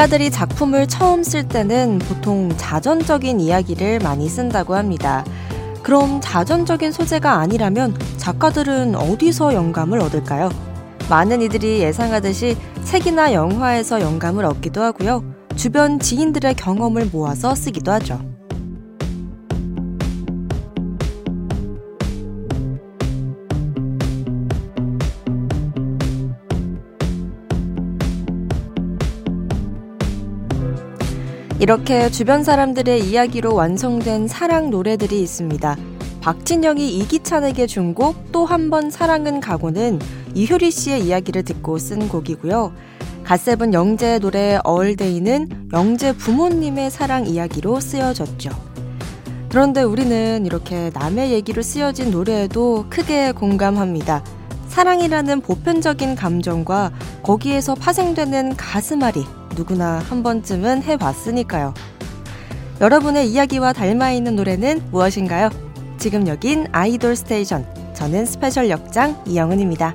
작가들이 작품을 처음 쓸 때는 보통 자전적인 이야기를 많이 쓴다고 합니다. 그럼 자전적인 소재가 아니라면 작가들은 어디서 영감을 얻을까요? 많은 이들이 예상하듯이 책이나 영화에서 영감을 얻기도 하고요. 주변 지인들의 경험을 모아서 쓰기도 하죠. 이렇게 주변 사람들의 이야기로 완성된 사랑 노래들이 있습니다. 박진영이 이기찬에게 준 곡 또 한 번 사랑은 가고는 이효리 씨의 이야기를 듣고 쓴 곡이고요. 갓세븐 영재의 노래 얼데이는 영재 부모님의 사랑 이야기로 쓰여졌죠. 그런데 우리는 이렇게 남의 얘기로 쓰여진 노래에도 크게 공감합니다. 사랑이라는 보편적인 감정과 거기에서 파생되는 가슴앓이 누구나 한 번쯤은 해봤으니까요. 여러분의 이야기와 닮아 있는 노래는 무엇인가요? 지금 여긴 아이돌 스테이션. 저는 special 역장 이영은입니다.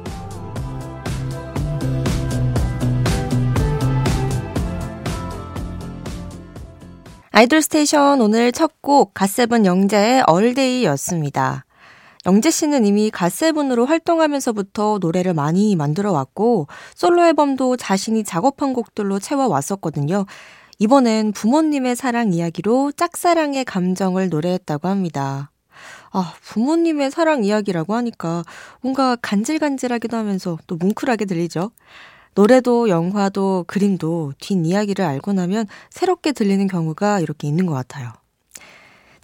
아이돌 스테이션 오늘 첫 곡 갓세븐 영재의 Errr Day였습니다. 영재 씨는 이미 갓세븐으로 활동하면서부터 노래를 많이 만들어 왔고 솔로 앨범도 자신이 작업한 곡들로 채워 왔었거든요. 이번엔 부모님의 사랑 이야기로 짝사랑의 감정을 노래했다고 합니다. 아, 부모님의 사랑 이야기라고 하니까 뭔가 간질간질하기도 하면서 또 뭉클하게 들리죠? 노래도 영화도 그림도 뒷이야기를 알고 나면 새롭게 들리는 경우가 이렇게 있는 것 같아요.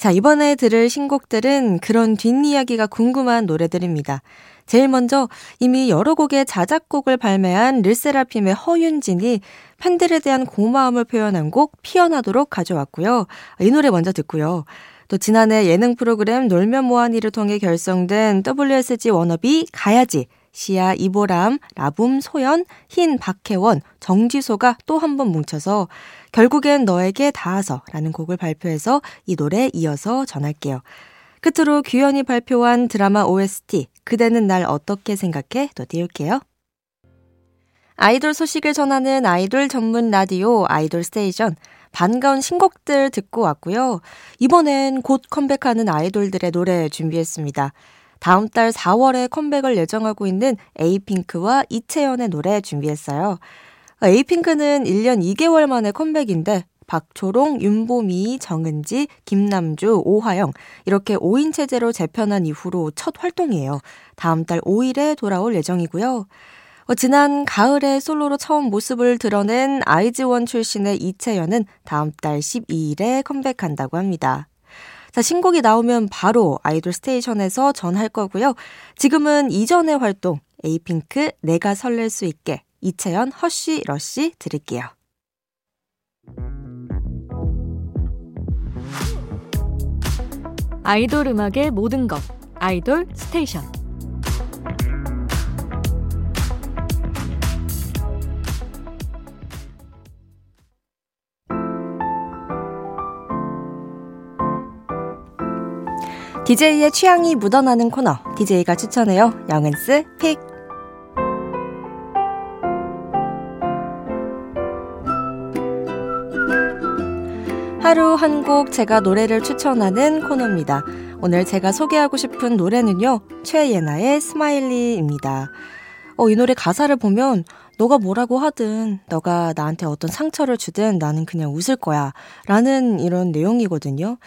자, 이번에 들을 신곡들은 그런 뒷이야기가 궁금한 노래들입니다. 제일 먼저 이미 여러 곡의 자작곡을 발매한 르세라핌의 허윤진이 팬들에 대한 고마움을 표현한 곡 피어나도록 가져왔고요. 이 노래 먼저 듣고요. 또 지난해 예능 프로그램 놀면 뭐하니를 통해 결성된 WSG 워너비 가야지 시아 이보람, 라붐 소연, 흰 박혜원, 정지소가 또 한 번 뭉쳐서 결국엔 너에게 닿아서 라는 곡을 발표해서 이 노래 이어서 전할게요. 끝으로 규현이 발표한 드라마 OST 그대는 날 어떻게 생각해? 또 띄울게요. 아이돌 소식을 전하는 아이돌 전문 라디오 아이돌 스테이션 반가운 신곡들 듣고 왔고요. 이번엔 곧 컴백하는 아이돌들의 노래 준비했습니다. 다음 달 4월에 컴백을 예정하고 있는 에이핑크와 이채연의 노래 준비했어요. 에이핑크는 1년 2개월 만에 컴백인데 박초롱, 윤보미, 정은지, 김남주, 오하영 이렇게 5인 체제로 재편한 이후로 첫 활동이에요. 다음 달 5일에 돌아올 예정이고요. 어, 지난 가을에 솔로로 처음 모습을 드러낸 아이즈원 출신의 이채연은 다음 달 12일에 컴백한다고 합니다. 자, 신곡이 나오면 바로 아이돌 스테이션에서 전할 거고요. 지금은 이전의 활동, 에이핑크, 내가 설렐 수 있게, 이채연, Hush, Rush 들을게요. 아이돌 음악의 모든 것, 아이돌 스테이션. DJ의 취향이 묻어나는 코너, DJ가 추천해요. 영은스 픽. 하루 한 곡 제가 노래를 추천하는 코너입니다. 오늘 제가 소개하고 싶은 노래는요, 최예나의 Smiley입니다. 어, 이 노래 가사를 보면, 너가 뭐라고 하든, 너가 나한테 어떤 상처를 주든 나는 그냥 웃을 거야. 라는 이런 내용이거든요.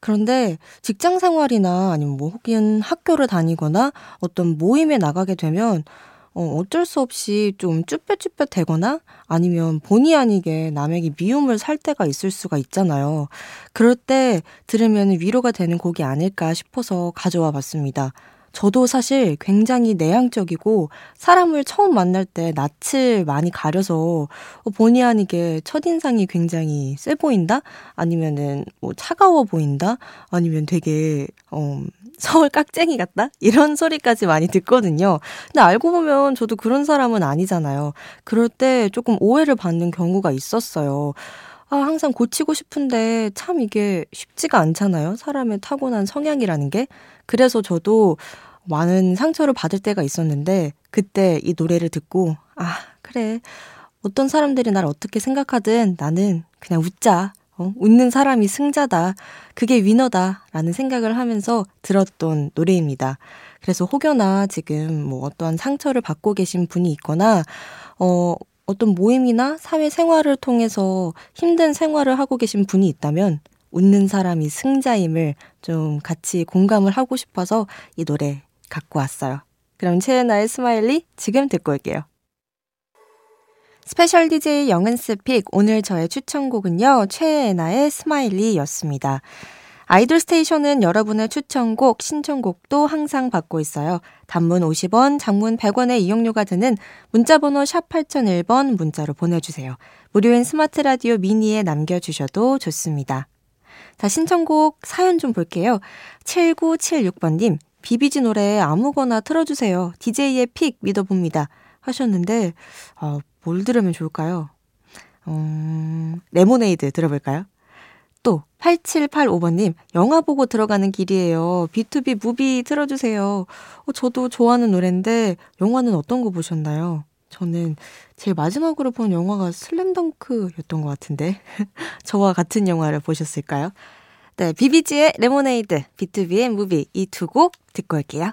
그런데 직장 생활이나 아니면 뭐 혹은 학교를 다니거나 어떤 모임에 나가게 되면 어, 어쩔 수 없이 좀 쭈뼛쭈뼛 되거나 아니면 본의 아니게 남에게 미움을 살 때가 있을 수가 있잖아요. 그럴 때 들으면 위로가 되는 곡이 아닐까 싶어서 가져와 봤습니다. 저도 사실 굉장히 내향적이고 사람을 처음 만날 때 낯을 많이 가려서 본의 아니게 첫인상이 굉장히 세 보인다? 아니면은 뭐 차가워 보인다? 아니면 되게, 어, 서울 깍쟁이 같다? 이런 소리까지 많이 듣거든요. 근데 알고 보면 저도 그런 사람은 아니잖아요. 그럴 때 조금 오해를 받는 경우가 있었어요. 아, 항상 고치고 싶은데 참 이게 쉽지가 않잖아요. 사람의 타고난 성향이라는 게. 그래서 저도 많은 상처를 받을 때가 있었는데 그때 이 노래를 듣고 아, 그래. 어떤 사람들이 날 어떻게 생각하든 나는 그냥 웃자. 어, 웃는 사람이 승자다. 그게 위너다. 라는 생각을 하면서 들었던 노래입니다. 그래서 혹여나 지금 뭐 어떠한 상처를 받고 계신 분이 있거나, 어, 어떤 모임이나 사회 생활을 통해서 힘든 생활을 하고 계신 분이 있다면, 웃는 사람이 승자임을 좀 같이 공감을 하고 싶어서 이 노래 갖고 왔어요. 그럼 최예나의 Smiley 지금 듣고 올게요. 스페셜 DJ 영은's pick 오늘 저의 추천곡은요. 최예나의 Smiley였습니다. 아이돌 스테이션은 여러분의 추천곡, 신청곡도 항상 받고 있어요. 단문 50원, 장문 100원의 이용료가 드는 문자번호 샵 8001번 문자로 보내주세요. 무료인 스마트 라디오 미니에 남겨주셔도 좋습니다. 자, 신청곡 사연 좀 볼게요. 7976번님, 비비지 노래 아무거나 틀어주세요. DJ의 pick 믿어봅니다. 하셨는데, 어, 뭘 들으면 좋을까요? 음, 레모네이드 들어볼까요? 또 8785번님 영화 보고 들어가는 길이에요. BTOB Movie 틀어주세요. 어, 저도 좋아하는 노래인데 영화는 어떤 거 보셨나요? 저는 제일 마지막으로 본 영화가 슬램덩크였던 것 같은데 저와 같은 영화를 보셨을까요? 네, 비비지의 레모네이드, BTOB의 Movie 이 두 곡 듣고 올게요.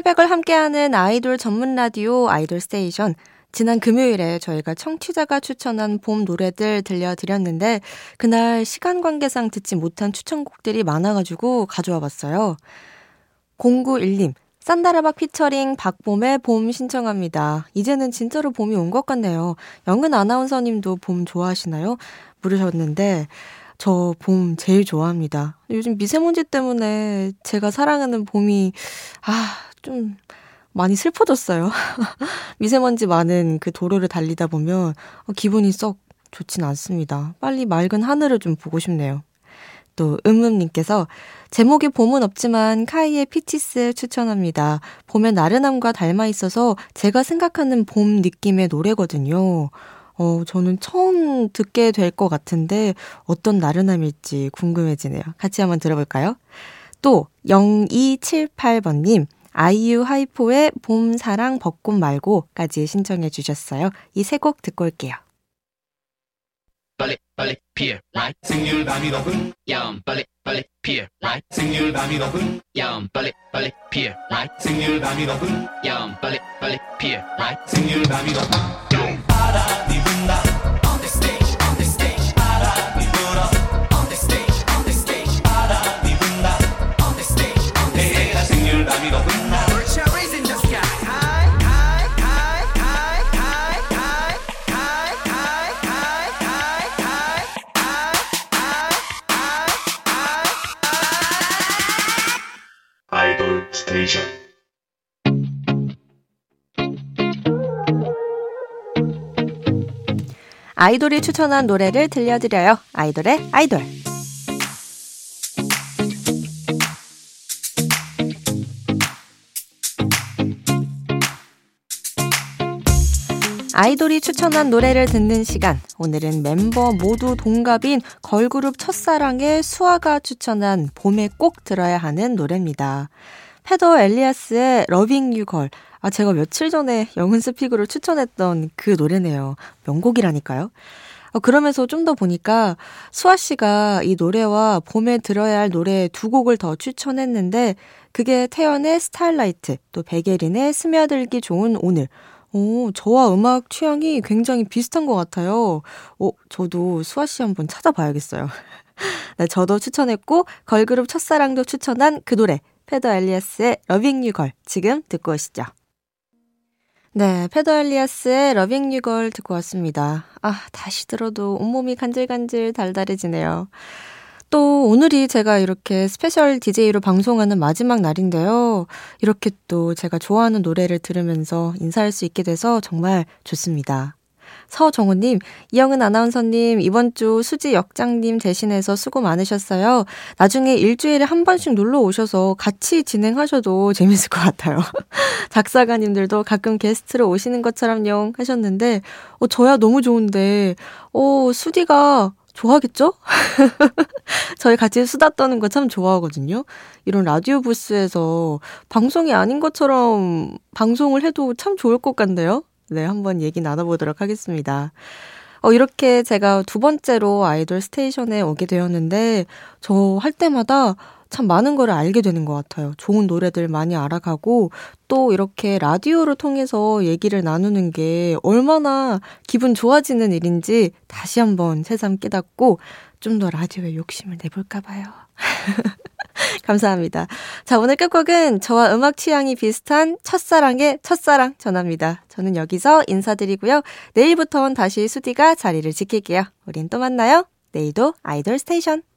새벽을 함께하는 아이돌 전문 라디오 아이돌 스테이션. 지난 금요일에 저희가 청취자가 추천한 봄 노래들 들려드렸는데 그날 시간 관계상 듣지 못한 추천곡들이 많아가지고 가져와 봤어요. 0912님, 산다라박 피처링 박봄의 봄 신청합니다. 이제는 진짜로 봄이 온 것 같네요. 영은 아나운서님도 봄 좋아하시나요? 물으셨는데 저 봄 제일 좋아합니다. 요즘 미세먼지 때문에 제가 사랑하는 봄이 아, 좀 많이 슬퍼졌어요. 미세먼지 많은 그 도로를 달리다 보면 어, 기분이 썩 좋진 않습니다. 빨리 맑은 하늘을 좀 보고 싶네요. 또 음음님께서 제목에 봄은 없지만 카이의 피치스 추천합니다. 봄의 나른함과 닮아 있어서 제가 생각하는 봄 느낌의 노래거든요. 어, 저는 처음 듣게 될 것 같은데 어떤 나른함일지 궁금해지네요. 같이 한번 들어볼까요? 또 0278번님 아이유 하이포의 봄, 사랑, 벚꽃 말고까지 신청해 주셨어요. 이 세 곡 듣고 올게요. 빨리 빨리 피어 라이 생률 밤이 높은 야음 빨리 빨리 피어 라이 생률 밤이 높은 야음 빨리 빨리 피어 라이 생률 밤이 높은 야음 빨리 빨리 피어 라이 생률 밤이 높은 바람이 분다 아이돌이 추천한 노래를 들려드려요. 아이돌의 아이돌. 아이돌이 추천한 노래를 듣는 시간. 오늘은 멤버 모두 동갑인 걸그룹 첫사랑의 수아가 추천한 봄에 꼭 들어야 하는 노래입니다. 헤더 엘리아스의 러빙 유 걸. 아, 제가 며칠 전에 영은 스픽으로 추천했던 그 노래네요. 명곡이라니까요. 어, 그러면서 좀 더 보니까 수아 씨가 이 노래와 봄에 들어야 할 노래 두 곡을 더 추천했는데 그게 태연의 스타일라이트, 또 백예린의 스며들기 좋은 오늘. 오, 저와 음악 취향이 굉장히 비슷한 것 같아요. 오, 저도 수아 씨 한번 찾아봐야겠어요. 네, 저도 추천했고, 걸그룹 첫사랑도 추천한 그 노래, Peder Elias의 Loving You Girl. 지금 듣고 오시죠. 네, Peder Elias의 Loving You Girl 듣고 왔습니다. 아, 다시 들어도 온몸이 간질간질 달달해지네요. 또 오늘이 제가 이렇게 스페셜 DJ로 방송하는 마지막 날인데요. 이렇게 또 제가 좋아하는 노래를 들으면서 인사할 수 있게 돼서 정말 좋습니다. 서정우님, 이영은 아나운서님, 이번 주 수지 역장님 대신해서 수고 많으셨어요. 나중에 일주일에 한 번씩 놀러 오셔서 같이 진행하셔도 재밌을 것 같아요. 작사가님들도 가끔 게스트로 오시는 것처럼요 하셨는데, 어, 저야 너무 좋은데, 어, 수디가 좋아하겠죠? 저희 같이 수다 떠는 거 참 좋아하거든요. 이런 라디오 부스에서 방송이 아닌 것처럼 방송을 해도 참 좋을 것 같네요. 네, 한번 얘기 나눠보도록 하겠습니다. 어, 이렇게 제가 두 번째로 아이돌 스테이션에 오게 되었는데, 저 할 때마다 참 많은 거를 알게 되는 것 같아요. 좋은 노래들 많이 알아가고, 또 이렇게 라디오를 통해서 얘기를 나누는 게 얼마나 기분 좋아지는 일인지 다시 한번 새삼 깨닫고, 좀 더 라디오에 욕심을 내볼까 봐요. 감사합니다. 자, 오늘 끝곡은 저와 음악 취향이 비슷한 첫사랑의 첫사랑 전합니다. 저는 여기서 인사드리고요. 내일부터는 다시 수디가 자리를 지킬게요. 우린 또 만나요. 내일도 아이돌 스테이션.